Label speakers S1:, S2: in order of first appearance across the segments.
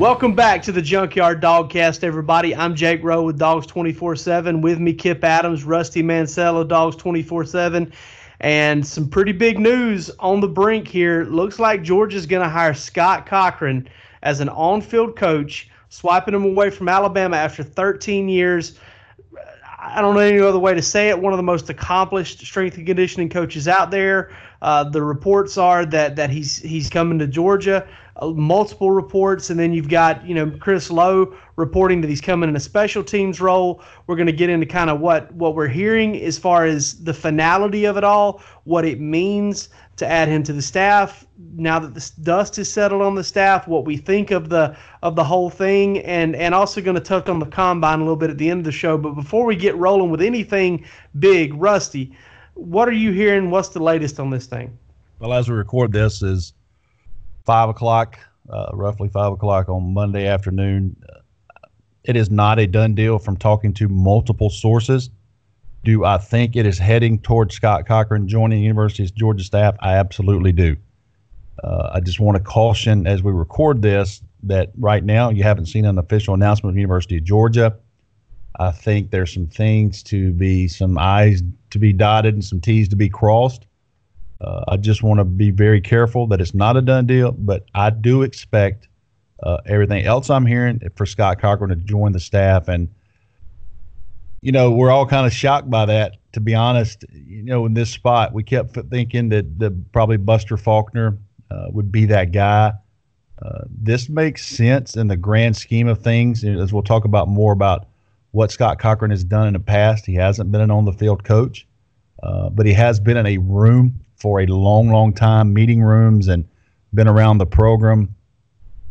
S1: Welcome back to the Junkyard Dogcast, everybody. I'm Jake Rowe with Dawgs 24 7. With me, Kip Adams, Rusty Mansella, Dawgs 24 7. And some pretty big news on the brink here. Looks like Georgia's going to hire Scott Cochran as an on field coach, swiping him away from Alabama after 13 years. I don't know any other way to say it. One of the most accomplished strength and conditioning coaches out there. Uh, the reports are that that he's he's coming to Georgia. Uh, multiple reports, and then you've got you know Chris Low reporting that he's coming in a special teams role. We're going to get into kind of what what we're hearing as far as the finality of it all, what it means to add him to the staff now that the dust is settled on the staff, what we think of the of the whole thing, and and also going to touch on the combine a little bit at the end of the show. But before we get rolling with anything big, Rusty, what are you hearing? What's the latest on this thing?
S2: Well, as we record this, is five o'clock, uh, roughly five o'clock on Monday afternoon. It is not a done deal from talking to multiple sources. Do I think it is heading towards Scott Cochran joining the University of Georgia staff? I absolutely do. Uh, I just want to caution as we record this that right now you haven't seen an official announcement of University of Georgia. I think there's some things to be, some I's to be dotted and some T's to be crossed. Uh, I just want to be very careful that it's not a done deal, but I do expect uh, everything else I'm hearing for Scott Cochran to join the staff. And, you know, we're all kind of shocked by that, to be honest. You know, in this spot, we kept thinking that, probably Buster Faulkner uh, would be that guy. Uh, this makes sense in the grand scheme of things, as we'll talk about more about what Scott Cochran has done in the past. He hasn't been an on the field coach, uh, but he has been in a room for a long, long time, meeting rooms and been around the program.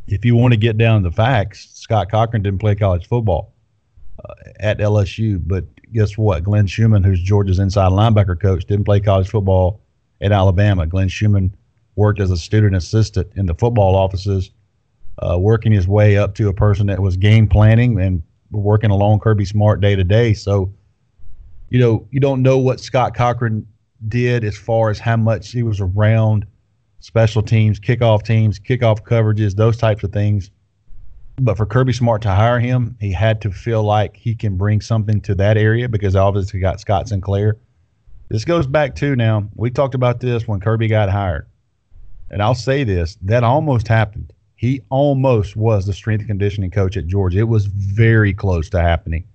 S2: If you want to get down to the facts, Scott Cochran didn't play college football uh, at LSU, but guess what? Glenn Schumann, who's Georgia's inside linebacker coach, didn't play college football at Alabama. Glenn Schumann worked as a student assistant in the football offices, uh, working his way up to a person that was game planning and working along Kirby Smart day to day. So, you know, you don't know what Scott Cochran did as far as how much he was around special teams, kickoff teams, kickoff coverages, those types of things. But for Kirby Smart to hire him, he had to feel like he can bring something to that area because obviously got Scott Sinclair. This goes back to now, we talked about this when Kirby got hired. And I'll say this that almost happened. He almost was the strength and conditioning coach at Georgia. It was very close to happening.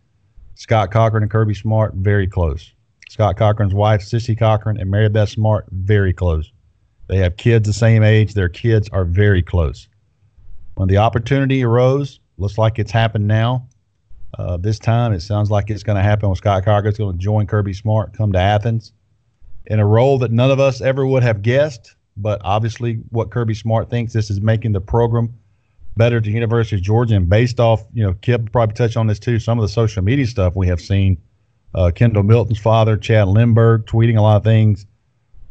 S2: Scott Cochran and Kirby Smart, very close. Scott Cochran's wife, Sissy Cochran, and Mary Beth Smart, very close. They have kids the same age. Their kids are very close. When the opportunity arose, looks like it's happened now. Uh, this time, it sounds like it's going to happen when Scott Cochran. It's going to join Kirby Smart, come to Athens in a role that none of us ever would have guessed. But obviously, what Kirby Smart thinks this is making the program better to the University of Georgia. And based off, you know, Kip probably touch on this too. Some of the social media stuff we have seen uh, Kendall Milton's father, Chad Lindberg, tweeting a lot of things,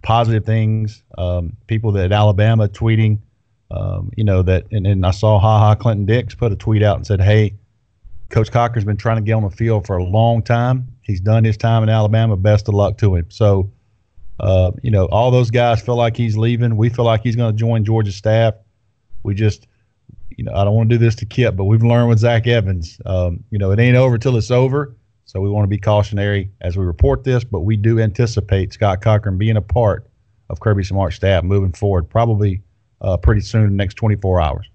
S2: positive things. Um, people that Alabama tweeting, um, you know, that, and, and I saw Ha Ha Clinton Dix put a tweet out and said, hey, Coach Cocker's been trying to get on the field for a long time. He's done his time in Alabama. Best of luck to him. So, uh, you know, all those guys feel like he's leaving. We feel like he's going to join Georgia's staff. We just, you know, I don't want to do this to Kip, but we've learned with Zach Evans, um, you know, it ain't over till it's over. So we want to be cautionary as we report this, but we do anticipate Scott Cochran being a part of Kirby Smart's staff moving forward, probably uh, pretty soon, in the next 24 hours.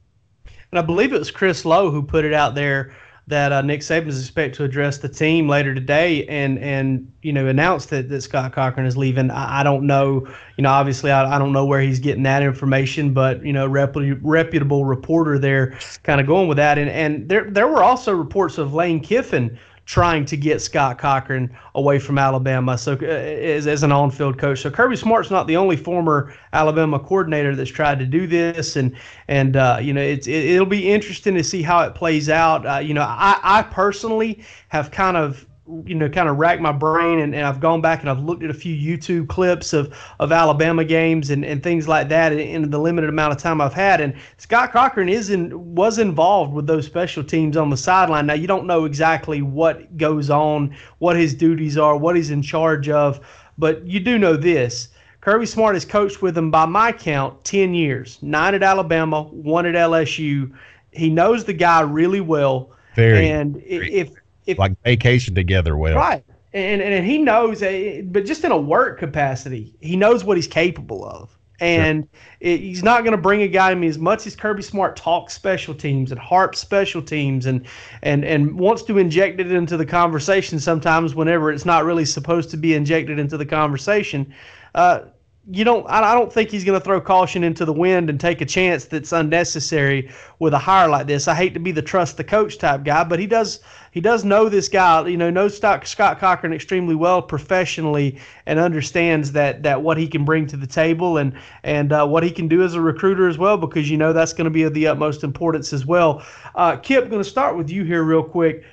S1: And I believe it was Chris Low who put it out there that uh, Nick Saban is expected to address the team later today and and you know announce that, that Scott Cochran is leaving. I, I don't know, you know, obviously I, I don't know where he's getting that information, but you know, repu- reputable reporter there kind of going with that. And and there there were also reports of Lane Kiffin trying to get Scott Cochran away from Alabama. So uh, as, as an on-field coach, so Kirby Smart's not the only former Alabama coordinator that's tried to do this, and and uh, you know it's it, will be interesting to see how it plays out. Uh, you know, I I personally have kind of you know, kind of racked my brain and, and I've gone back and I've looked at a few YouTube clips of, of Alabama games and, and things like that in, in the limited amount of time I've had. And Scott Cochran is in, was involved with those special teams on the sideline. Now, you don't know exactly what goes on, what his duties are, what he's in charge of, but you do know this. Kirby Smart has coached with him, by my count, 10 years nine at Alabama, one at LSU. He knows the guy really well.
S2: Very.
S1: And very. if
S2: if, like vacation together well.
S1: Right. And, and he knows, uh, but just in a work capacity, he knows what he's capable of. And sure. it, he's not going to bring a guy. I mean, as much as Kirby Smart talks special teams and harps special teams and and and wants to inject it into the conversation sometimes whenever it's not really supposed to be injected into the conversation. Uh, you don't I don't think he's going to throw caution into the wind and take a chance that's unnecessary with a hire like this. I hate to be the trust the coach type guy, but he does he does know this guy, you know, knows Scott Cochran extremely well professionally and understands that that what he can bring to the table and and uh, what he can do as a recruiter as well because you know that's going to be of the utmost importance as well. Uh, Kip, going to start with you here real quick.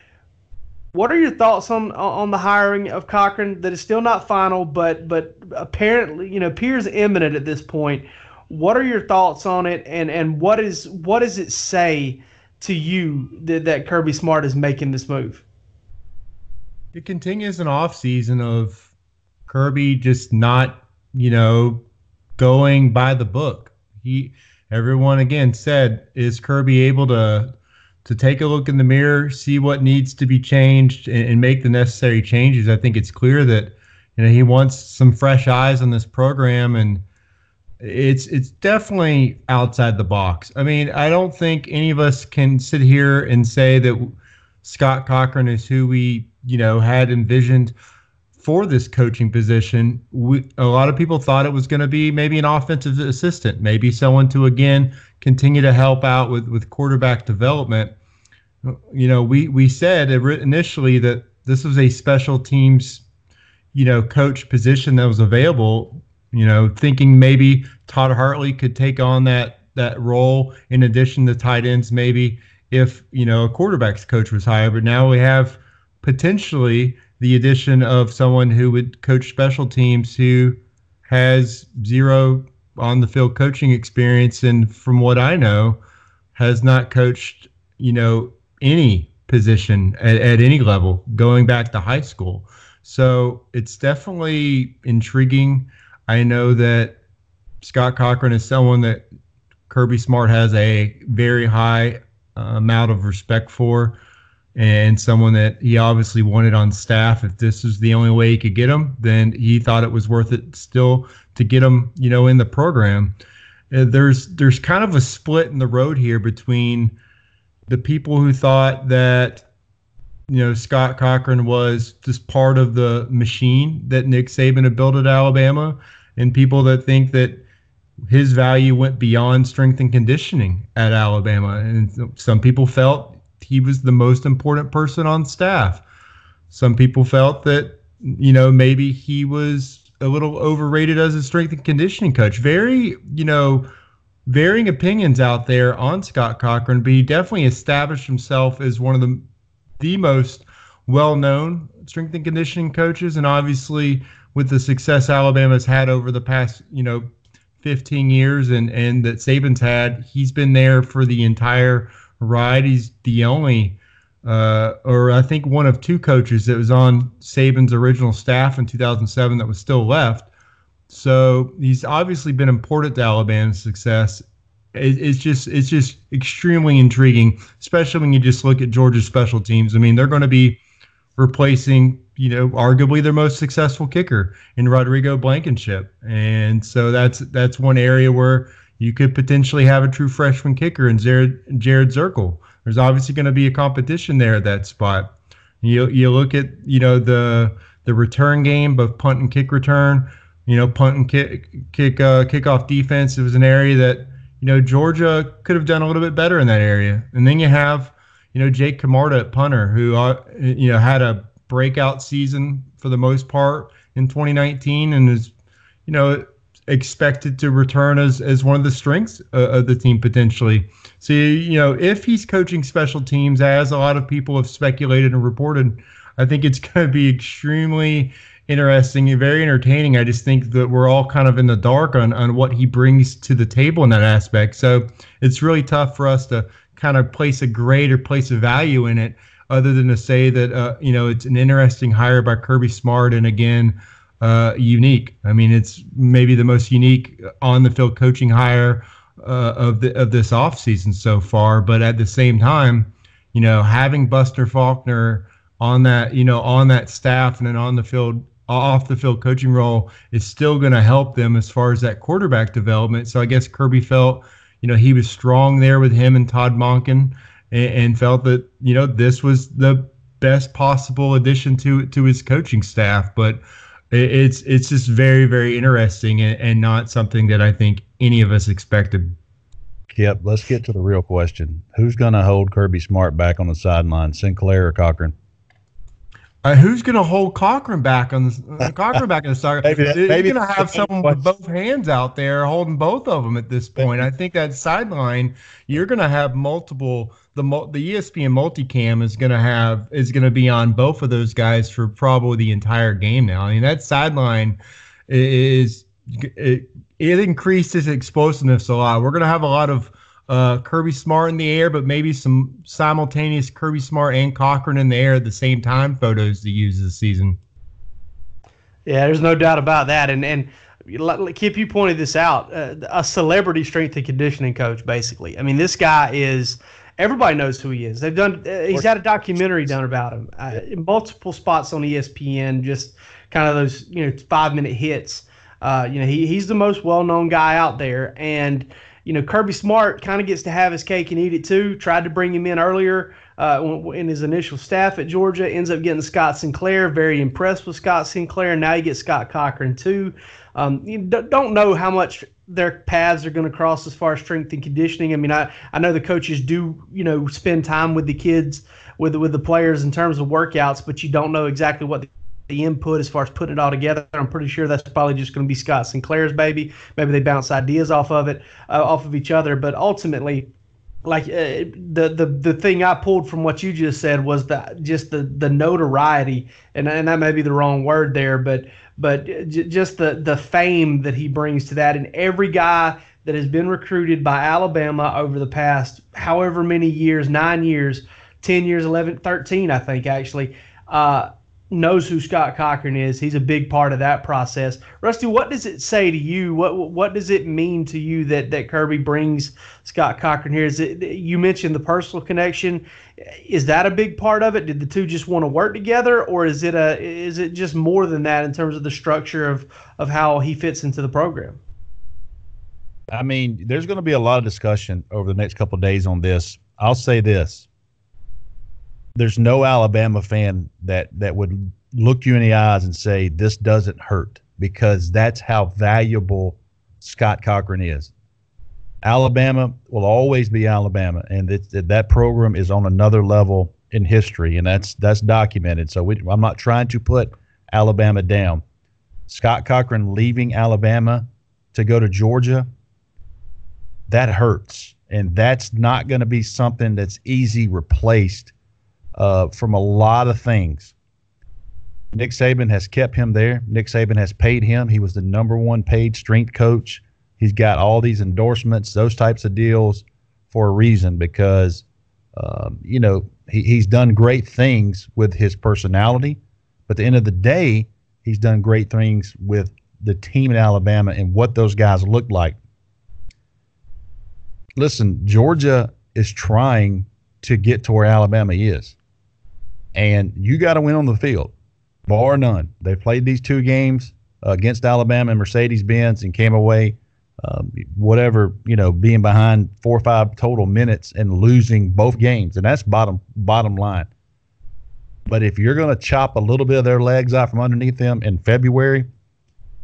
S1: What are your thoughts on on the hiring of Cochran? That is still not final, but but apparently you know appears imminent at this point. What are your thoughts on it, and and what is what does it say to you that, that Kirby Smart is making this move?
S3: It continues an off season of Kirby just not you know going by the book. He everyone again said is Kirby able to to take a look in the mirror, see what needs to be changed, and, and, make the necessary changes. I think it's clear that you know he wants some fresh eyes on this program, and it's it's definitely outside the box. I mean, I don't think any of us can sit here and say that Scott Cochran is who we you know had envisioned for this coaching position. We, a lot of people thought it was going to be maybe an offensive assistant, maybe someone to again continue to help out with with quarterback development. You know, we we said initially that this was a special teams, you know, coach position that was available. You know, thinking maybe Todd Hartley could take on that that role in addition to tight ends, maybe if you know a quarterbacks coach was hired. But now we have potentially the addition of someone who would coach special teams who has zero on the field coaching experience and from what I know has not coached, you know, any position at, at any level going back to high school. So it's definitely intriguing. I know that Scott Cochran is someone that Kirby Smart has a very high uh, amount of respect for and someone that he obviously wanted on staff. If this is the only way he could get him, then he thought it was worth it still to get him, you know, in the program. Uh, there's there's kind of a split in the road here between the people who thought that you know Scott Cochran was just part of the machine that Nick Saban had built at Alabama, and people that think that his value went beyond strength and conditioning at Alabama. And some people felt he was the most important person on staff. Some people felt that, you know, maybe he was a little overrated as a strength and conditioning coach. Very, you know, varying opinions out there on Scott Cochran, but he definitely established himself as one of the the most well-known strength and conditioning coaches, and obviously with the success Alabama's had over the past, you know, 15 years, and and that Saban's had, he's been there for the entire ride. He's the only, uh, or I think one of two coaches that was on Saban's original staff in 2007 that was still left. So he's obviously been important to Alabama's success. It, it's just it's just extremely intriguing, especially when you just look at Georgia's special teams. I mean, they're going to be replacing, you know, arguably their most successful kicker in Rodrigo Blankenship, and so that's that's one area where you could potentially have a true freshman kicker in Jared, Jared Zirkel there's obviously going to be a competition there at that spot. You you look at you know the the return game, both punt and kick return. You know, punt and kick kick uh, kickoff defense. It was an area that you know Georgia could have done a little bit better in that area. And then you have you know Jake Camarda at punter, who uh, you know had a breakout season for the most part in 2019, and is you know expected to return as as one of the strengths uh, of the team potentially. So you know if he's coaching special teams, as a lot of people have speculated and reported, I think it's going to be extremely interesting and very entertaining. I just think that we're all kind of in the dark on, on what he brings to the table in that aspect. So it's really tough for us to kind of place a grade or place a value in it, other than to say that uh, you know it's an interesting hire by Kirby Smart, and again, uh, unique. I mean, it's maybe the most unique on the field coaching hire uh, of the of this offseason so far. But at the same time, you know, having Buster Faulkner on that, you know, on that staff and then on the field off the field coaching role is still going to help them as far as that quarterback development. So I guess Kirby felt, you know, he was strong there with him and Todd Monken and, and felt that, you know, this was the best possible addition to to his coaching staff. But it's it's just very, very interesting and, and not something that I think any of us expected.
S2: Yep, let's get to the real question. Who's going to hold Kirby Smart back on the sideline, Sinclair or Cochran?
S3: Uh, who's going to hold Cochran back on the uh, Cochran back in the soccer? maybe that, maybe going to have someone with both hands out there holding both of them at this point. I think that sideline, you're going to have multiple. The the ESPN multicam is going to have is going to be on both of those guys for probably the entire game now. I mean that sideline is it, it increases explosiveness a lot. We're going to have a lot of uh, Kirby Smart in the air, but maybe some simultaneous Kirby Smart and Cochran in the air at the same time photos to use this season.
S1: Yeah, there's no doubt about that. And and Kip, you pointed this out, uh, a celebrity strength and conditioning coach, basically. I mean, this guy is. Everybody knows who he is. They've done. Uh, he's had a documentary done about him uh, in multiple spots on ESPN. Just kind of those, you know, five minute hits. Uh, you know, he, he's the most well known guy out there, and you know, Kirby Smart kind of gets to have his cake and eat it too. Tried to bring him in earlier uh, in his initial staff at Georgia. Ends up getting Scott Sinclair. Very impressed with Scott Sinclair. And now you get Scott Cochran too. Um, you don't know how much their paths are going to cross as far as strength and conditioning. I mean, I, I know the coaches do, you know, spend time with the kids, with with the players in terms of workouts, but you don't know exactly what the the input as far as putting it all together. I'm pretty sure that's probably just going to be Scott Sinclair's baby. Maybe they bounce ideas off of it, uh, off of each other. But ultimately, like uh, the the the thing I pulled from what you just said was that just the the notoriety, and and that may be the wrong word there, but but j- just the the fame that he brings to that, and every guy that has been recruited by Alabama over the past however many years, nine years, ten years, 11, 13, I think actually. Uh, knows who Scott Cochran is. He's a big part of that process. Rusty, what does it say to you? What what does it mean to you that that Kirby brings Scott Cochran here? Is it you mentioned the personal connection? Is that a big part of it? Did the two just want to work together, or is it a is it just more than that in terms of the structure of of how he fits into the program?
S2: I mean, there's going to be a lot of discussion over the next couple days on this. I'll say this there's no Alabama fan that that would look you in the eyes and say this doesn't hurt because that's how valuable Scott Cochran is. Alabama will always be Alabama, and it, that program is on another level in history, and that's that's documented. So we, I'm not trying to put Alabama down. Scott Cochran leaving Alabama to go to Georgia, that hurts, and that's not going to be something that's easy replaced uh, from a lot of things. Nick Saban has kept him there. Nick Saban has paid him. He was the number one paid strength coach. He's got all these endorsements, those types of deals for a reason because, um, you know, he, he's done great things with his personality. But at the end of the day, he's done great things with the team in Alabama and what those guys look like. Listen, Georgia is trying to get to where Alabama is and you got to win on the field, bar none. They played these two games uh, against Alabama and Mercedes Benz and came away um, whatever you know, being behind four or five total minutes and losing both games, and that's bottom bottom line. But if you're going to chop a little bit of their legs out from underneath them in February,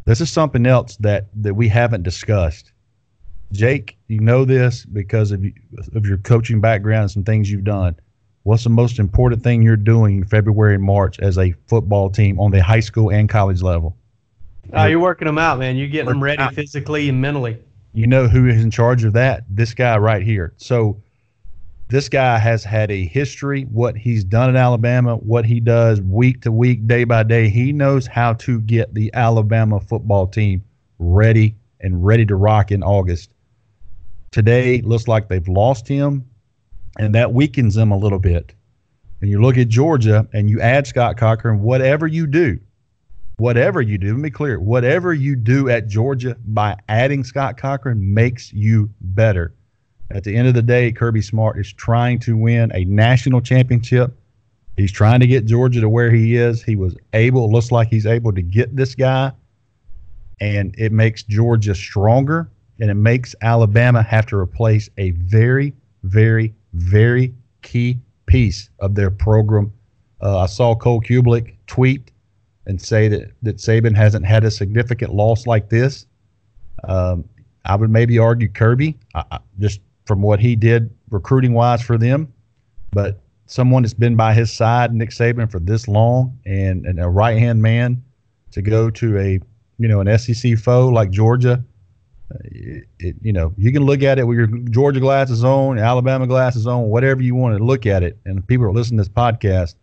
S2: this is something else that that we haven't discussed. Jake, you know this because of, of your coaching background and some things you've done. What's the most important thing you're doing February and March as a football team on the high school and college level?
S1: Oh, you're working them out, man. You're getting them ready physically and mentally.
S2: You know who is in charge of that? This guy right here. So this guy has had a history, what he's done in Alabama, what he does week to week, day by day. He knows how to get the Alabama football team ready and ready to rock in August. Today looks like they've lost him, and that weakens them a little bit. And you look at Georgia and you add Scott Cochran, whatever you do, whatever you do, let me be clear, whatever you do at Georgia by adding Scott Cochran makes you better. At the end of the day, Kirby Smart is trying to win a national championship. He's trying to get Georgia to where he is. He was able, looks like he's able to get this guy, and it makes Georgia stronger, and it makes Alabama have to replace a very, very, very key piece of their program. Uh, I saw Cole Cubelic tweet and say that, that Saban hasn't had a significant loss like this. Um, I would maybe argue Kirby, I, I, just from what he did recruiting wise for them. But someone that's been by his side, Nick Saban, for this long, and, and a right hand man to go to a you know an SEC foe like Georgia. It, it, you know, you can look at it with your Georgia glasses on, Alabama glasses on, whatever you want to look at it. And people are listening to this podcast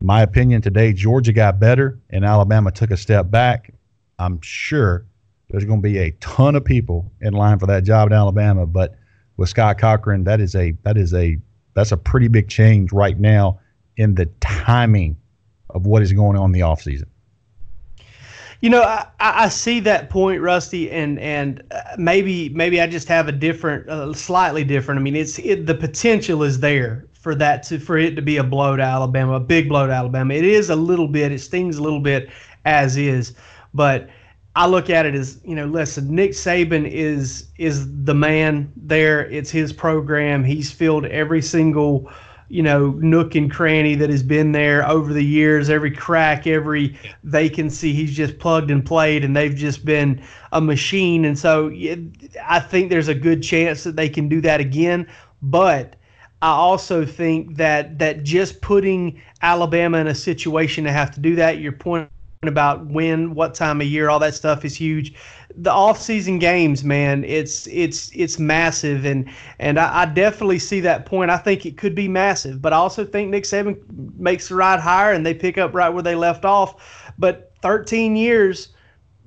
S2: my opinion today, Georgia got better and Alabama took a step back. I'm sure there's going to be a ton of people in line for that job in Alabama, but with Scott Cochran, that is a that is a that's a pretty big change right now in the timing of what is going on in the offseason.
S1: You know, I, I see that point, Rusty, and and uh, maybe maybe I just have a different, uh, slightly different. I mean, it's it, the potential is there for that to for it to be a blow to Alabama, a big blow to Alabama. It is a little bit, it stings a little bit as is, but I look at it as you know, listen, Nick Saban is is the man there. It's his program. He's filled every single you know nook and cranny that has been there over the years every crack every vacancy he's just plugged and played and they've just been a machine. And so i think there's a good chance that they can do that again. But I also think that that just putting Alabama in a situation to have to do that, your point about when, what time of year, all that stuff is huge. The off-season games, man, it's it's it's massive, and and I, I, definitely see that point. I think it could be massive, but I also think Nick Saban makes the ride higher, and they pick up right where they left off. But 13 years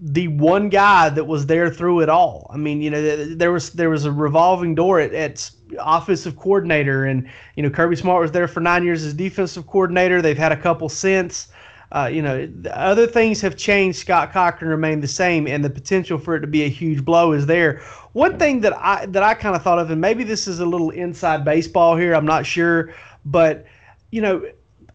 S1: the one guy that was there through it all. I mean, you know, there was there was a revolving door at, at offensive coordinator, and you know, Kirby Smart was there for nine years as defensive coordinator. They've had a couple since. Uh, you know, other things have changed. Scott Cochran remained the same, and the potential for it to be a huge blow is there. One thing that I that I kind of thought of, and maybe this is a little inside baseball here, I'm not sure, but you know,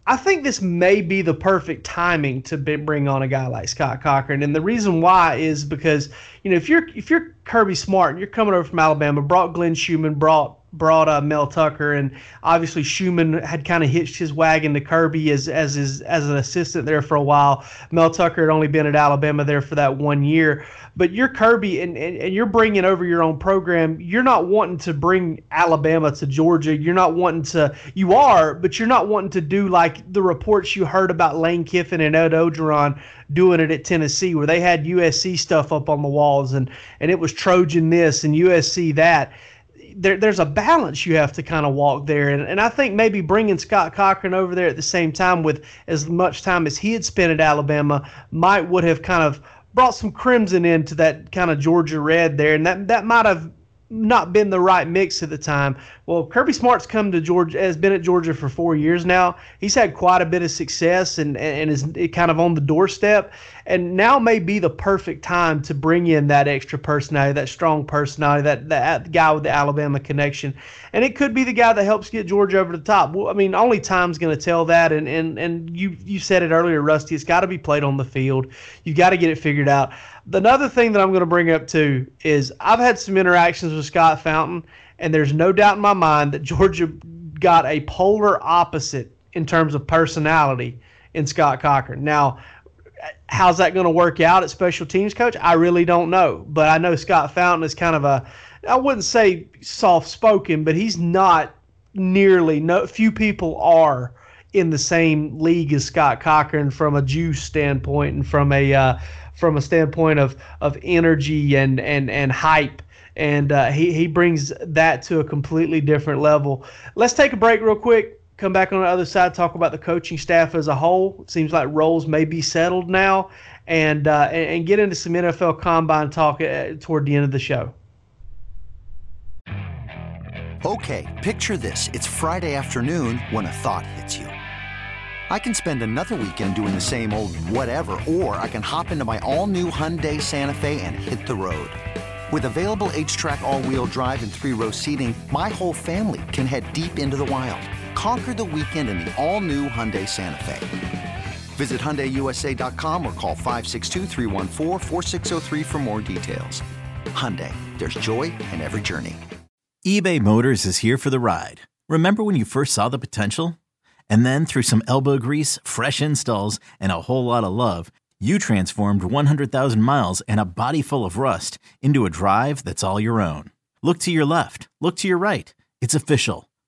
S1: I think this may be the perfect timing to bring on a guy like Scott Cochran, and the reason why is because you know if you're if you're Kirby Smart and you're coming over from Alabama, brought Glenn Schumann, brought brought uh, Mel Tucker, and obviously Schumann had kind of hitched his wagon to Kirby as as his, as an assistant there for a while. Mel Tucker had only been at Alabama there for that one year, but you're Kirby and, and, and you're bringing over your own program. You're not wanting to bring Alabama to Georgia. You're not wanting to. You are, but you're not wanting to do like the reports you heard about Lane Kiffin and Ed Orgeron doing it at Tennessee, where they had USC stuff up on the walls and and it was Trojan this and USC that there, there's a balance you have to kind of walk there. And, and I think maybe bringing Scott Cochran over there at the same time with as much time as he had spent at Alabama might would have kind of brought some crimson into that kind of Georgia red there. And that, that might have not been the right mix at the time. Well, Kirby Smart's come to Georgia, has been at Georgia for four years now. He's had quite a bit of success and, and is kind of on the doorstep. And now may be the perfect time to bring in that extra personality, that strong personality, that that guy with the Alabama connection, and it could be the guy that helps get Georgia over the top. Well, I mean, only time's going to tell that, and and and you you said it earlier, Rusty. It's got to be played on the field. You've got to get it figured out. Another thing that I'm going to bring up too is I've had some interactions with Scott Fountain, and there's no doubt in my mind that Georgia got a polar opposite in terms of personality in Scott Cochran. Now, how's that going to work out at special teams coach? I really don't know, but I know Scott Fountain is kind of a I wouldn't say soft spoken, but he's not nearly no few people are in the same league as Scott Cochran from a juice standpoint and from a uh, from a standpoint of of energy and and and hype and uh, he he brings that to a completely different level. Let's take a break real quick. Come back on the other side, talk about the coaching staff as a whole. It seems like roles may be settled now, and uh, and, get into some NFL Combine talk uh, toward the end of the show.
S4: Okay, picture this: it's Friday afternoon when a thought hits you. I can spend another weekend doing the same old whatever, or I can hop into my all-new Hyundai Santa Fe and hit the road. With available H-Track all-wheel drive and three-row seating, my whole family can head deep into the wild. Conquer the weekend in the all-new Hyundai Santa Fe. Visit HyundaiUSA.com or call 562 for more details. Hyundai, there's joy in every journey.
S5: eBay Motors is here for the ride. Remember when you first saw the potential? And then through some elbow grease, fresh installs, and a whole lot of love, you transformed 100,000 miles and a body full of rust into a drive that's all your own. Look to your left, look to your right. It's official.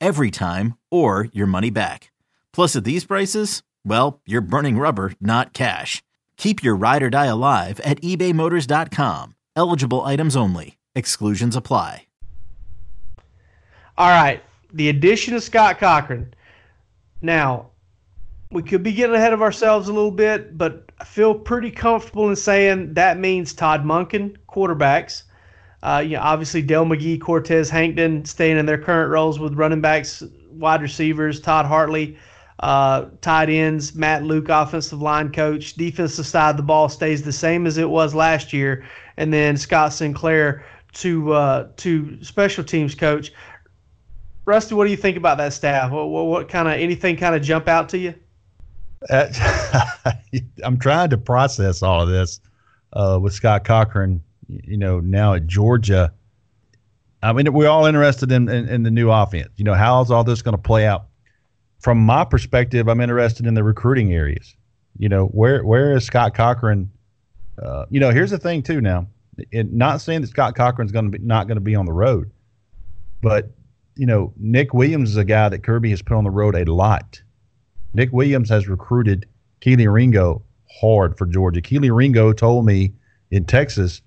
S5: every time, or your money back. Plus, at these prices, well, you're burning rubber, not cash. Keep your ride or die alive at ebaymotors.com. Eligible items only. Exclusions apply.
S1: All right. The addition of Scott Cochran. Now, we could be getting ahead of ourselves a little bit, but I feel pretty comfortable in saying that means Todd Monken, quarterbacks. Uh, you know, obviously Dell McGee, Cortez Hankton staying in their current roles with running backs, wide receivers, Todd Hartley, uh, tight ends, Matt Luke, offensive line coach. Defensive side of the ball stays the same as it was last year, and then Scott Sinclair to uh, to special teams coach. Rusty, what do you think about that staff? What, what, what kind of anything kind of jump out to you?
S2: I'm trying to process all of this uh, with Scott Cochran. You know, now at Georgia. I mean, we're all interested in, in, in the new offense. You know, how's all this going to play out? From my perspective, I'm interested in the recruiting areas. You know, where where is Scott Cochran? Uh, you know, here's the thing too. Now, it, not saying that Scott Cochran's going to be not going to be on the road, but you know, Nick Williams is a guy that Kirby has put on the road a lot. Nick Williams has recruited Kelee Ringo hard for Georgia. Kelee Ringo told me in Texas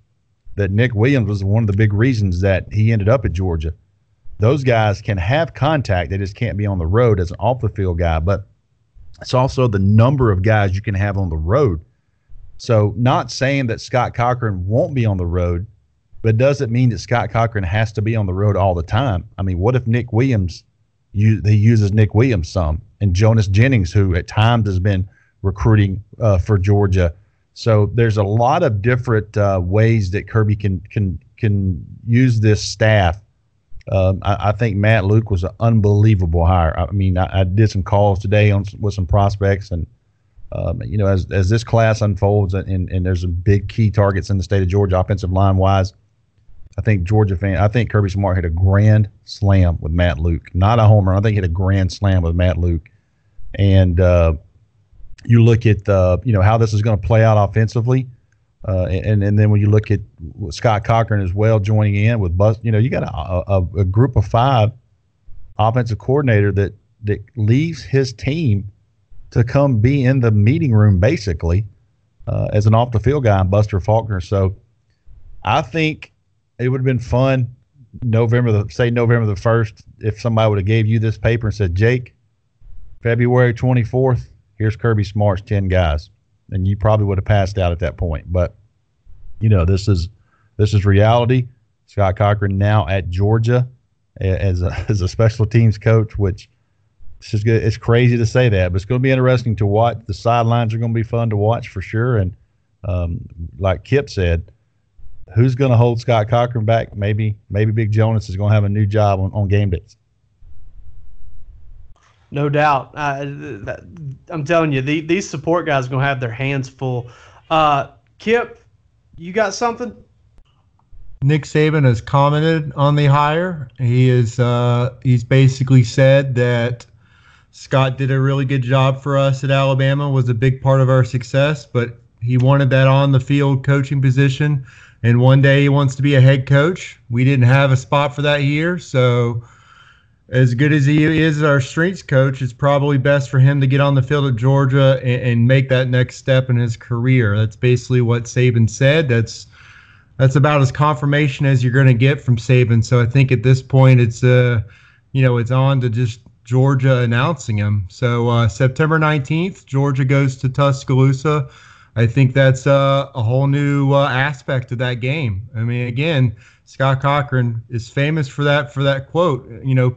S2: that Nick Williams was one of the big reasons that he ended up at Georgia. Those guys can have contact, they just can't be on the road as an off the field guy. But it's also the number of guys you can have on the road. So, not saying that Scott Cochran won't be on the road, but does it mean that Scott Cochran has to be on the road all the time? I mean, what if Nick Williams, you, he uses Nick Williams some? and Jonas Jennings, who at times has been recruiting uh, for Georgia. So there's a lot of different uh, ways that Kirby can can can use this staff. Um, I, I, think Matt Luke was an unbelievable hire. I mean, I, I did some calls today on with some prospects, and um, you know, as as this class unfolds, and, and there's some big key targets in the state of Georgia, offensive line wise. I think Georgia fan. I think Kirby Smart hit a grand slam with Matt Luke, not a homer. I think he hit a grand slam with Matt Luke, and uh, you look at the you know how this is going to play out offensively, uh, and and then when you look at Scott Cochran as well joining in with Bus, you know you got a, a, a group of five offensive coordinator that that leaves his team to come be in the meeting room basically uh, as an off the field guy Buster Faulkner. So I think it would have been fun November the say November the first if somebody would have gave you this paper and said, Jake, February twenty fourth, here's Kirby Smart's ten guys, and you probably would have passed out at that point. But you know this is this is reality. Scott Cochran now at Georgia as a, as a special teams coach, which it's just good. It's crazy to say that, but it's going to be interesting to watch. The sidelines are going to be fun to watch for sure. And um, like Kip said, who's going to hold Scott Cochran back? Maybe maybe Big Jonas is going to have a new job on, on game days.
S1: No doubt. Uh, I'm telling you, the, these support guys are going to have their hands full. Uh, Kip, you got something?
S3: Nick Saban has commented on the hire. He is uh, he's basically said that Scott did a really good job for us at Alabama, was a big part of our success, but he wanted that on the field coaching position. And one day he wants to be a head coach. We didn't have a spot for that here. So, as good as he is our strengths coach, it's probably best for him to get on the field at Georgia and, and make that next step in his career. That's basically what Saban said. That's that's about as confirmation as you're going to get from Saban. So I think at this point it's uh, you know, it's on to just Georgia announcing him. So uh, September 19th, Georgia goes to Tuscaloosa. I think that's uh, a whole new uh, aspect of that game. I mean, again, Scott Cochran is famous for that for that quote. You know,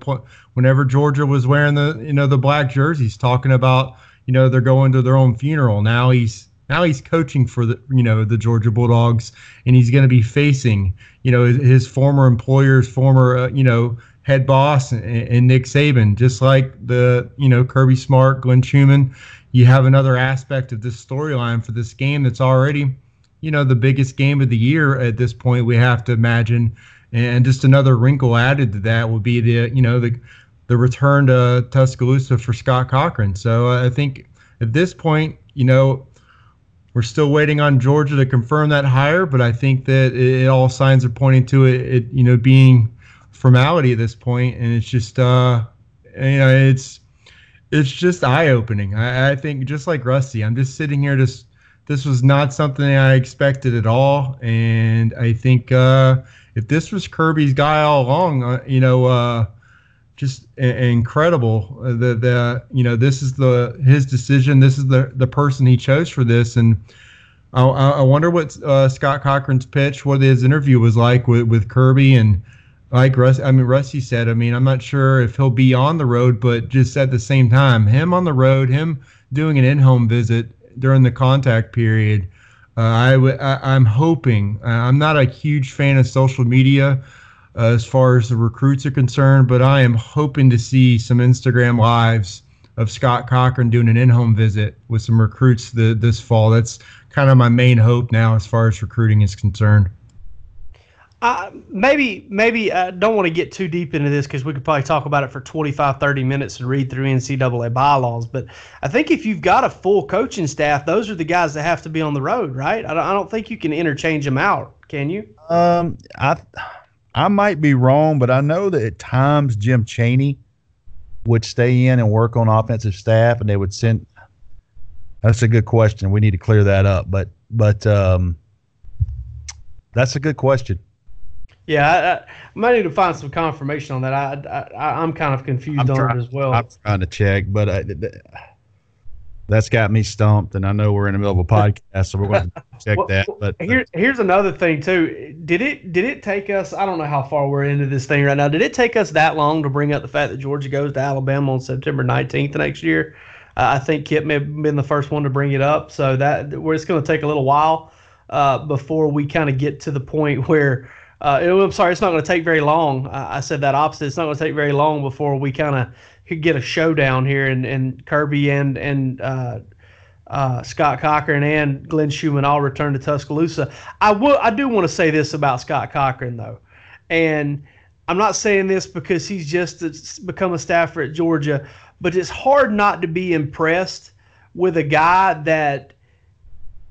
S3: whenever Georgia was wearing the you know the black jerseys, talking about you know they're going to their own funeral. Now he's now he's coaching for the you know the Georgia Bulldogs, and he's going to be facing you know his, his former employers, former uh, you know head boss and, and, Nick Saban, just like the you know Kirby Smart, Glenn Schumann. You have another aspect of this storyline for this game that's already, you know, the biggest game of the year at this point. We have to imagine, and just another wrinkle added to that would be the you know the the return to Tuscaloosa for Scott Cochran. So uh, I think at this point, you know, we're still waiting on Georgia to confirm that hire, but I think that it, it all signs are pointing to it, it, you know, being formality at this point, and it's just uh, you know it's it's just eye opening. I, I think just like Rusty, I'm just sitting here just this was not something I expected at all, and I think uh, if this was Kirby's guy all along, uh, you know. Uh, just a- incredible uh, the the you know this is the his decision this is the the person he chose for this and I, I wonder what uh, Scott Cochran's pitch what his interview was like with, with Kirby and like Russ, I mean Rusty said. I mean, I'm not sure if he'll be on the road, but just at the same time, him on the road, him doing an in-home visit during the contact period. Uh, I w- I, I'm hoping. Uh, I'm not a huge fan of social media uh, as far as the recruits are concerned, but I am hoping to see some Instagram lives of Scott Cochran doing an in-home visit with some recruits the, this fall. That's kind of my main hope now as far as recruiting is concerned.
S1: Maybe maybe I don't want to get too deep into this because we could probably talk about it for 25, 30 minutes and read through NCAA bylaws. But I think if you've got a full coaching staff, those are the guys that have to be on the road, right? I don't, I don't think you can interchange them out, can you?
S2: Um, I I might be wrong, but I know that at times Jim Chaney would stay in and work on offensive staff, and they would send. That's a good question. We need to clear that up, but but um, that's a good question.
S1: Yeah, I, I, might need to find some confirmation on that. I, I am kind of confused I'm on trying, it as well.
S2: I'm trying to check, but I, that's got me stumped, and I know we're in the middle of a podcast, so we're going to check well, that. But
S1: here, here's another thing too. Did it did it take us? I don't know how far we're into this thing right now. Did it take us that long to bring up the fact that Georgia goes to Alabama on September 19th next year? Uh, I think Kip may have been the first one to bring it up, so that where it's going to take a little while uh, before we kind of get to the point where uh, it, I'm sorry, it's not going to take very long. I, I, said that opposite. It's not going to take very long before we kind of get a showdown here, and, and Kirby and and uh, uh, Scott Cochran and Glenn Schumann all return to Tuscaloosa. I will. I do want to say this about Scott Cochran though, and I'm not saying this because he's just become a staffer at Georgia, but it's hard not to be impressed with a guy that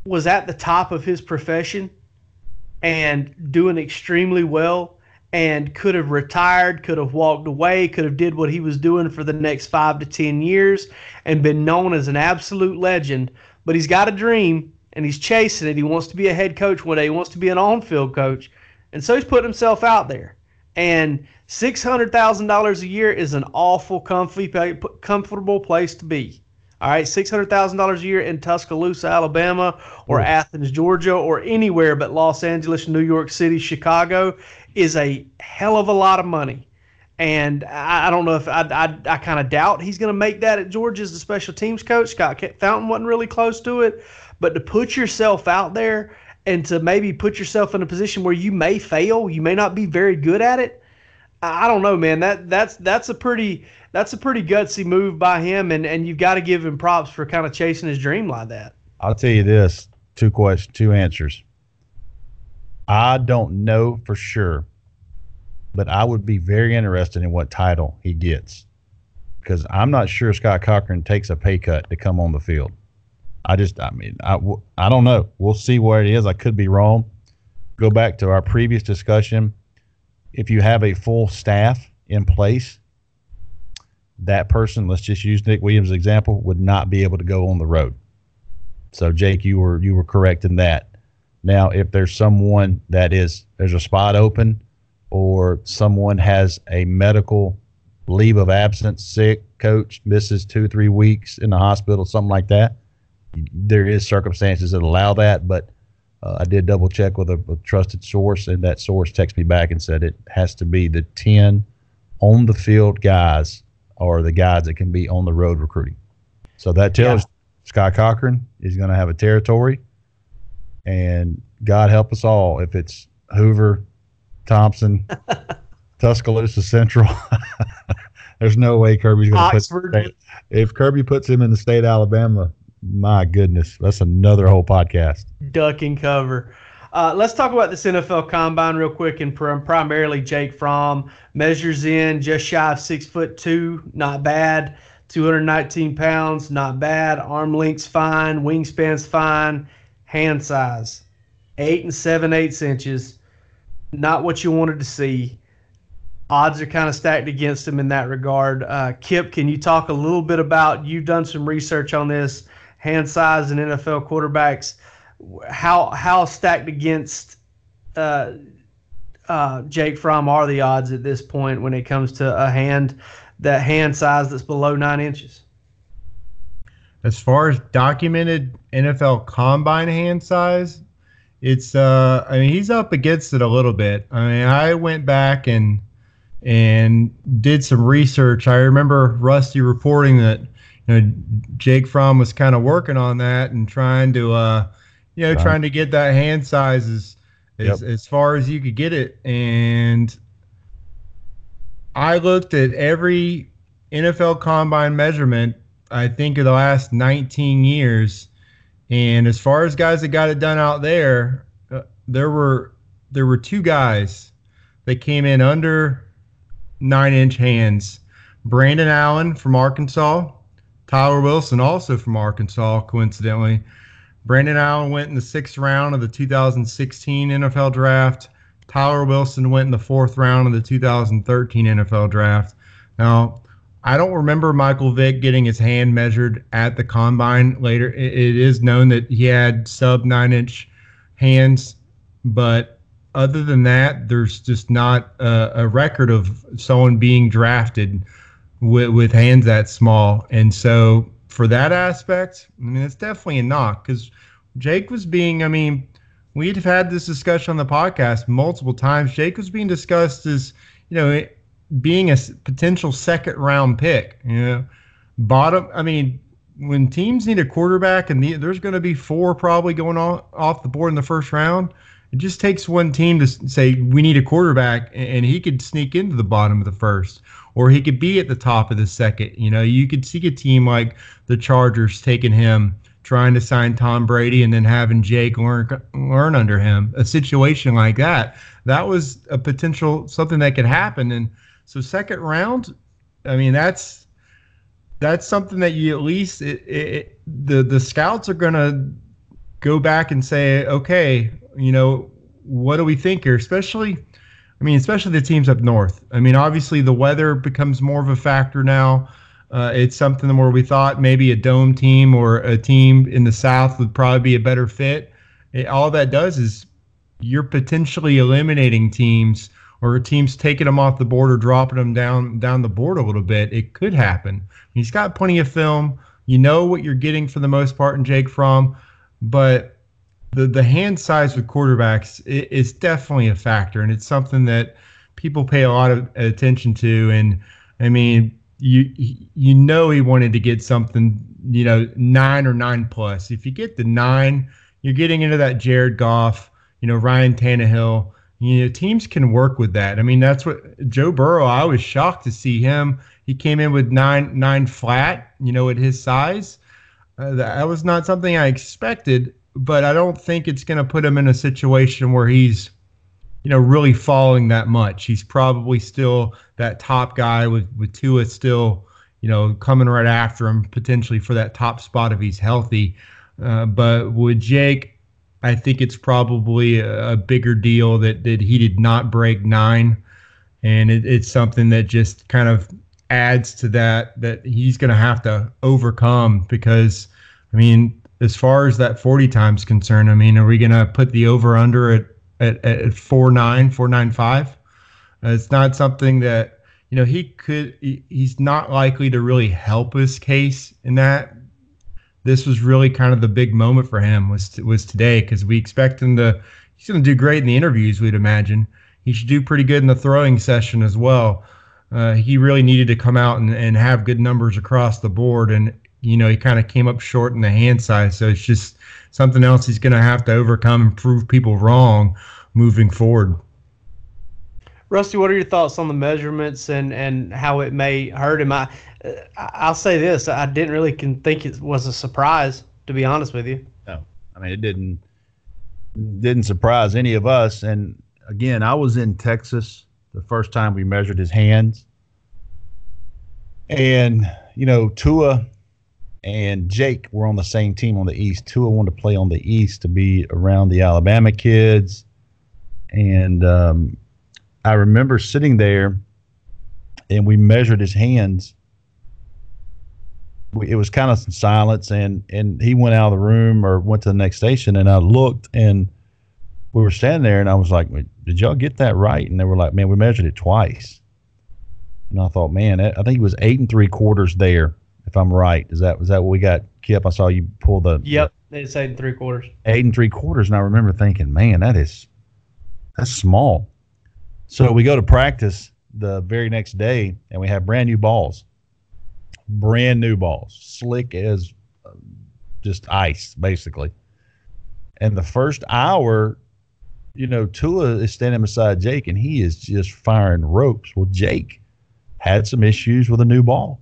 S1: was at the top of his profession and doing extremely well and could have retired, could have walked away, could have did what he was doing for the next 5 to 10 years and been known as an absolute legend, but he's got a dream and he's chasing it. He wants to be a head coach one day. He wants to be an on-field coach, and so he's putting himself out there. And six hundred thousand dollars a year is an awful comfy, comfortable place to be. All right, six hundred thousand dollars a year in Tuscaloosa, Alabama, or Ooh. Athens, Georgia, or anywhere but Los Angeles, New York City, Chicago is a hell of a lot of money. And I, I don't know if I, I, I kind of doubt he's going to make that at Georgia as the special teams coach. Scott Fountain wasn't really close to it, but to put yourself out there and to maybe put yourself in a position where you may fail, you may not be very good at it. I don't know, man. That that's that's a pretty that's a pretty gutsy move by him, and and you've got to give him props for kind of chasing his dream like that.
S2: I'll tell you this: two questions, two answers. I don't know for sure, but I would be very interested in what title he gets because I'm not sure Scott Cochran takes a pay cut to come on the field. I just, I mean, I, I don't know. We'll see where it is. I could be wrong. Go back to our previous discussion. If you have a full staff in place, that person, let's just use Nick Williams' example, would not be able to go on the road. So, Jake, you were you were correct in that. Now, if there's someone that is there's a spot open, or someone has a medical leave of absence, sick, coach misses two three weeks in the hospital, something like that, there is circumstances that allow that, but uh, I did double check with a, a, trusted source, and that source texted me back and said it has to be the 10 on the field guys or the guys that can be on the road recruiting. So that tells yeah. Scott Cochran is going to have a territory, and God help us all if it's Hoover, Thompson, Tuscaloosa Central. There's no way Kirby's going to put. If Kirby puts him in the state of Alabama, my goodness, that's another whole podcast.
S1: Duck and cover. Uh, let's talk about this NFL Combine real quick, and primarily Jake Fromm measures in just shy of six foot two, not bad. 219 pounds, not bad. Arm length's fine, wingspan's fine. Hand size, eight and seven eighths inches, not what you wanted to see. Odds are kind of stacked against him in that regard. Uh, Kip, can you talk a little bit about? You've done some research on this hand size and NFL quarterbacks, how how stacked against uh, uh, Jake Fromm are the odds at this point when it comes to a hand that hand size that's below nine inches?
S3: As far as documented NFL combine hand size, it's uh I mean he's up against it a little bit. I mean I went back and and did some research. I remember Rusty reporting that you know, Jake Fromm was kind of working on that and trying to, uh, you know, right. trying to get that hand size as, as, yep. as far as you could get it. And I looked at every NFL combine measurement, I think, of the last 19 years. And as far as guys that got it done out there, uh, there were there were two guys that came in under nine inch hands. Brandon Allen from Arkansas Tyler Wilson, also from Arkansas, coincidentally. Brandon Allen went in the sixth round of the 2016 NFL draft. Tyler Wilson went in the fourth round of the 2013 NFL draft. Now, I don't remember Michael Vick getting his hand measured at the combine later. it, is known that he had sub nine inch hands, but other than that, there's just not a, a record of someone being drafted with, with hands that small. And so for that aspect, I mean, it's definitely a knock because Jake was being, I mean, we'd have had this discussion on the podcast multiple times. Jake was being discussed as, you know, being a potential second round pick, you know, bottom. I mean, when teams need a quarterback and the, there's going to be four probably going on, off the board in the first round, it just takes one team to say we need a quarterback, and he could sneak into the bottom of the first, or he could be at the top of the second. You know, you could see a team like the Chargers taking him, trying to sign Tom Brady, and then having Jake learn learn under him. A situation like that, that was a potential something that could happen. And so, second round, I mean, that's that's something that you at least it, it, the the scouts are to go back and say, okay, you know, what do we think here? Especially, I mean, especially the teams up north. I mean, obviously the weather becomes more of a factor now. Uh, it's something where we thought maybe a dome team or a team in the South would probably be a better fit. It, all that does is you're potentially eliminating teams or teams taking them off the board or dropping them down down the board a little bit. It could happen. He's got plenty of film. You know what you're getting for the most part in Jake Fromm, but the the hand size with quarterbacks is definitely a factor, and it's something that people pay a lot of attention to. And I mean, you you know he wanted to get something, you know, nine or nine plus. If you get the nine, you're getting into that Jared Goff, you know, Ryan Tannehill. You know, teams can work with that. I mean, that's what Joe Burrow. I was shocked to see him. He came in with nine nine flat. You know, at his size, uh, that was not something I expected. But I don't think it's going to put him in a situation where he's you know, really falling that much. He's probably still that top guy with with Tua still, you know, coming right after him potentially for that top spot if he's healthy. Uh, but with Jake, I think it's probably a, a, bigger deal that that he did not break nine, and it, it's something that just kind of adds to that that he's going to have to overcome because, I mean, as far as that 40 times concerned, I mean, are we going to put the over under at at, at four nine four nine five. Uh, it's not something that you know he could. He, he's not likely to really help his case in that. This was really kind of the big moment for him was was today because we expect him to. He's going to do great in the interviews. We'd imagine he should do pretty good in the throwing session as well. Uh, he really needed to come out and, and have good numbers across the board, and you know he kind of came up short in the hand size. So it's just something else he's going to have to overcome and prove people wrong moving forward.
S1: Rusty, what are your thoughts on the measurements and, and how it may hurt him? I, I'll say this: I didn't really can think it was a surprise, to be honest with you.
S2: No, I mean it didn't didn't surprise any of us. And again, I was in Texas the first time we measured his hands, and you know Tua and Jake were on the same team on the East. Tua wanted to play on the East to be around the Alabama kids. And um, I remember sitting there and we measured his hands. It was kind of silence, and, and he went out of the room or went to the next station. And I looked, and we were standing there, and I was like, Did y'all get that right? And they were like, Man, we measured it twice. And I thought, Man, I think it was eight and three quarters there if I'm right. Is that was that what we got, Kip? I saw you pull the.
S1: Yep, it's eight and three quarters.
S2: Eight and three quarters, and I remember thinking, man, that is that's small. So we go to practice the very next day, and we have brand new balls, brand new balls, slick as uh, just ice, basically. And the first hour, you know, Tua is standing beside Jake, and he is just firing ropes. Well, Jake had some issues with a new ball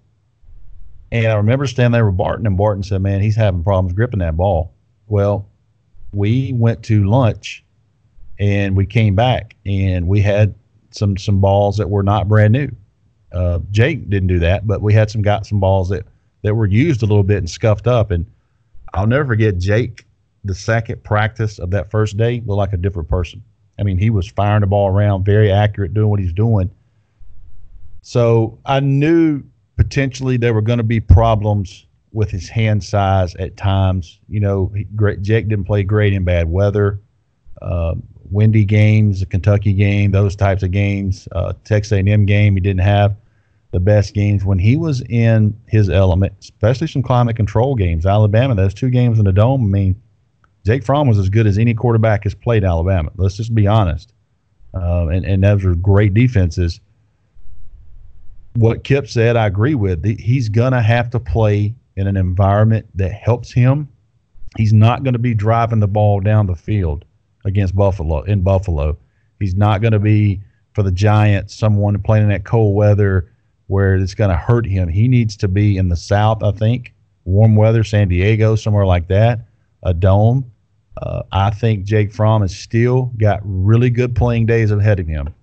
S2: and I remember standing there with Barton, and Barton said, "Man, he's having problems gripping that ball." Well, we went to lunch, and we came back, and we had some some balls that were not brand new. Uh, Jake didn't do that, but we had some got some balls that that were used a little bit and scuffed up. And I'll never forget Jake. The second practice of that first day looked like a different person. I mean, he was firing the ball around, very accurate, doing what he's doing. So I knew potentially there were going to be problems with his hand size at times. You know, Jake didn't play great in bad weather, uh, windy games, the Kentucky game, those types of games. Uh, Texas A&M game, he didn't have the best games when he was in his element, especially some climate control games. Alabama, those two games in the dome. I mean, Jake Fromm was as good as any quarterback has played Alabama. Let's just be honest. Uh, and, and those are great defenses what Kip said, I agree with. He's going to have to play in an environment that helps him. He's not going to be driving the ball down the field against Buffalo in Buffalo. He's not going to be for the Giants someone playing in that cold weather where it's going to hurt him. He needs to be in the South, I think, warm weather, San Diego, somewhere like that, a dome. Uh, I think Jake Fromm has still got really good playing days ahead of him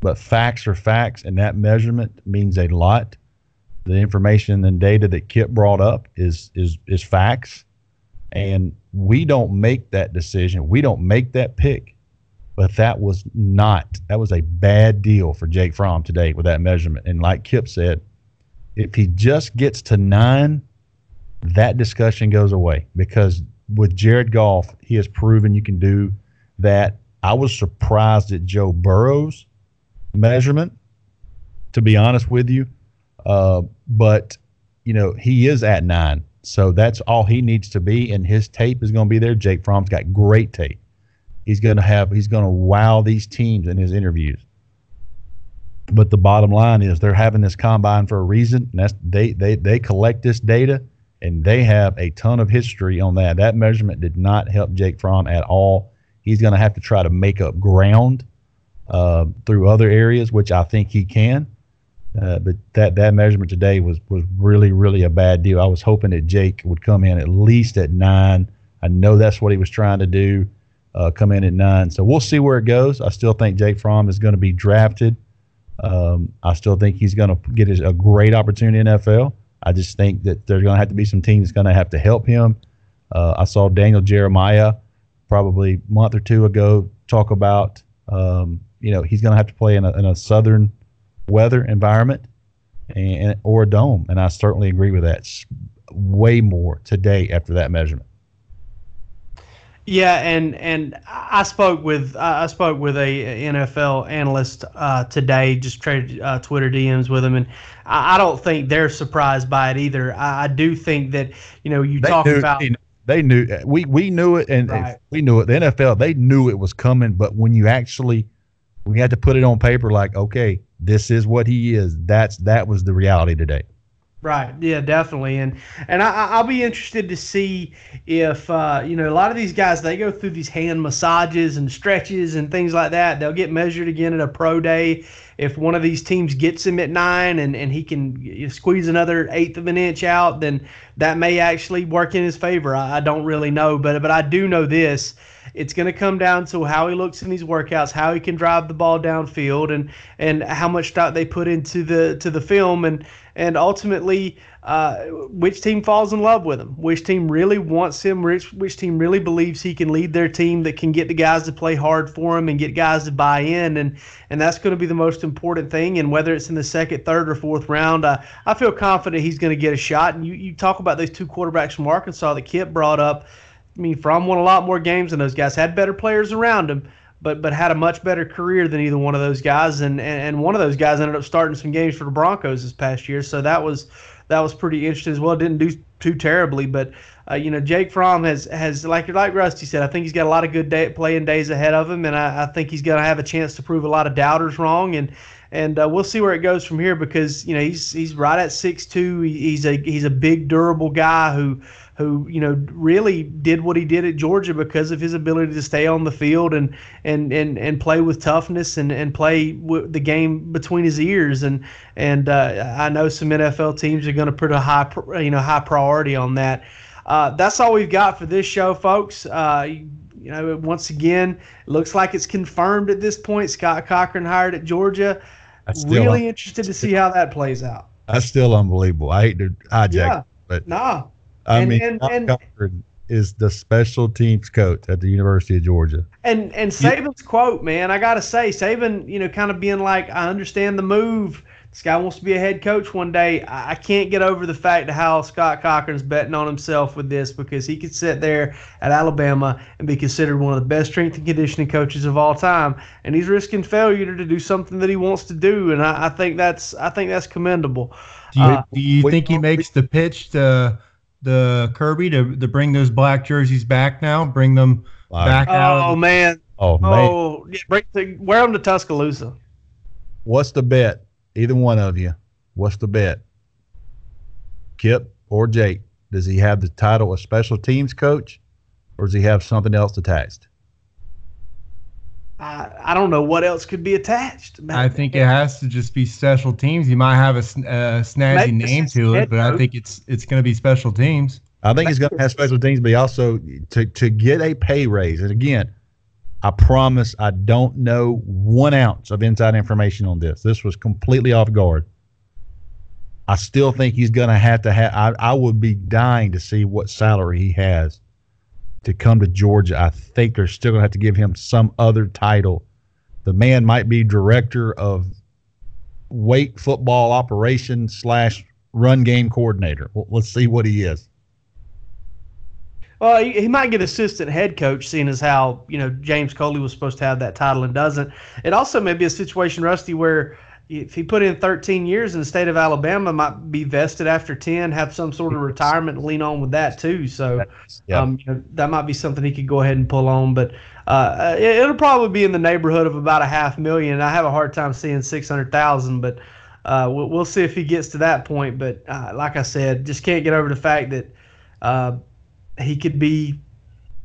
S2: but facts are facts, and that measurement means a lot. The information and data that Kip brought up is is is facts, and we don't make that decision. We don't make that pick. But that was not that was a bad deal for Jake Fromm today with that measurement. And like Kip said, If he just gets to nine, that discussion goes away because with Jared Goff, he has proven you can do that. I was surprised at Joe Burrow's measurement, to be honest with you. Uh, but, you know, he is at nine. So that's all he needs to be. And his tape is going to be there. Jake Fromm's got great tape. He's going to have, he's going to wow these teams in his interviews. But the bottom line is they're having this combine for a reason. And that's they, they, they collect this data and they have a ton of history on that. That measurement did not help Jake Fromm at all. He's going to have to try to make up ground uh, through other areas, which I think he can. Uh, but that that measurement today was was really really a bad deal. I was hoping that Jake would come in at least at nine. I know that's what he was trying to do, uh, come in at nine. So we'll see where it goes. I still think Jake Fromm is going to be drafted. Um, I still think he's going to get a great opportunity in NFL. I just think that there's going to have to be some teams going to have to help him. Uh, I saw Daniel Jeremiah probably a month or two ago talk about, um, you know, he's going to have to play in a, in a southern weather environment and, or a dome, and I certainly agree with that. It's way more today after that measurement.
S1: Yeah, and and I spoke with I spoke with a NFL analyst uh, today. Just traded uh, Twitter DMs with him, and I, don't think they're surprised by it either. I, I do think that you know you
S2: they
S1: talk
S2: knew,
S1: about
S2: they knew we we knew it and right. we knew it. The NFL they knew it was coming, but when you actually we had to put it on paper, like okay, this is what he is. That's that was the reality today.
S1: Right. Yeah, definitely. And and I, will be interested to see if uh, you know a lot of these guys they go through these hand massages and stretches and things like that. They'll get measured again at a pro day. If one of these teams gets him at nine and, and he can squeeze another eighth of an inch out, then that may actually work in his favor. I, I don't really know, but but I do know this it's going to come down to how he looks in these workouts, how he can drive the ball downfield, and and how much thought they put into the to the film, and and ultimately uh, which team falls in love with him, which team really wants him, which which team really believes he can lead their team, that can get the guys to play hard for him and get guys to buy in, and and that's going to be the most important thing. And whether it's in the second, third, or fourth round, uh, I feel confident he's going to get a shot. And you you talk about those two quarterbacks from Arkansas that Kip brought up. I mean, Fromm won a lot more games than those guys. Had better players around him, but but had a much better career than either one of those guys. And, and and one of those guys ended up starting some games for the Broncos this past year. So that was that was pretty interesting as well. Didn't do too terribly, but uh, you know Jake Fromm has has like like Rusty said, I think he's got a lot of good day, playing days ahead of him, and I, I think he's going to have a chance to prove a lot of doubters wrong. And and uh, we'll see where it goes from here because you know he's he's right at six two. He's a he's a big durable guy who who you know really did what he did at Georgia because of his ability to stay on the field and and and, and play with toughness and and play w- the game between his ears and and uh, I know some NFL teams are going to put a high you know high priority on that. Uh, that's all we've got for this show, folks. Uh, you know, once again, it looks like it's confirmed at this point. Scott Cochran hired at Georgia. Really un- interested to see how that plays out.
S2: That's still unbelievable. I hate to hijack, yeah. but
S1: nah,
S2: I and, mean, and, and, Cochran is the special teams coach at the University of Georgia.
S1: And and Saban's yeah. quote, man, I gotta say, Saban, you know, kind of being like, I understand the move. This guy wants to be a head coach one day. I, I can't get over the fact of how Scott Cochran's betting on himself with this because he could sit there at Alabama and be considered one of the best strength and conditioning coaches of all time, and he's risking failure to do something that he wants to do. And I, I think that's I think that's commendable.
S3: Do you, uh, do you think he makes the pitch to? The Kirby to, to bring those black jerseys back now, bring them back
S1: oh,
S3: out.
S1: Oh, oh man. Oh man. Oh, yeah, bring the, wear them to Tuscaloosa.
S2: What's the bet? Either one of you. What's the bet? Kip or Jake? Does he have the title of special teams coach, or does he have something else attached?
S1: I, I don't know what else could be attached.
S3: I think it has to just be special teams. You might have a, a uh, snazzy name to it, but I think it's it's going to be special teams.
S2: I think he's going to have special teams, but he also to to get a pay raise. And again, I promise I don't know one ounce of inside information on this. This was completely off guard. I still think he's going to have to have. I, I would be dying to see what salary he has to come to Georgia, I think they're still going to have to give him some other title. The man might be director of weight football operation slash run game coordinator. Well, let's see what he is.
S1: Well, he, he, might get assistant head coach, seeing as how you know James Coley was supposed to have that title and doesn't. It also may be a situation, Rusty, where if he put in 13 years in the state of Alabama, might be vested after 10, have some sort of retirement, lean on with that too. So, yeah. um, you know, that might be something he could go ahead and pull on. But uh, it, will probably be in the neighborhood of about a half million. I have a hard time seeing 600,000, but uh, we'll, we'll, see if he gets to that point. But uh, like I said, just can't get over the fact that uh, he could be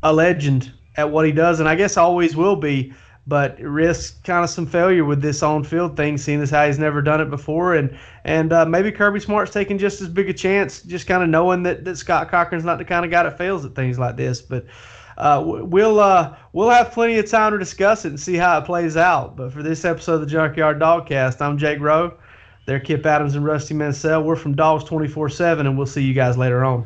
S1: a legend at what he does, and I guess always will be. But risks kind of some failure with this on-field thing, seeing as how he's never done it before, and and uh, maybe Kirby Smart's taking just as big a chance, just kind of knowing that, that Scott Cochran's not the kind of guy that fails at things like this. But uh, we'll uh, we'll have plenty of time to discuss it and see how it plays out. But for this episode of the Junkyard Dogcast, I'm Jake Rowe. They're Kip Adams and Rusty Mansell. We're from Dawgs 24 7, and we'll see you guys later on.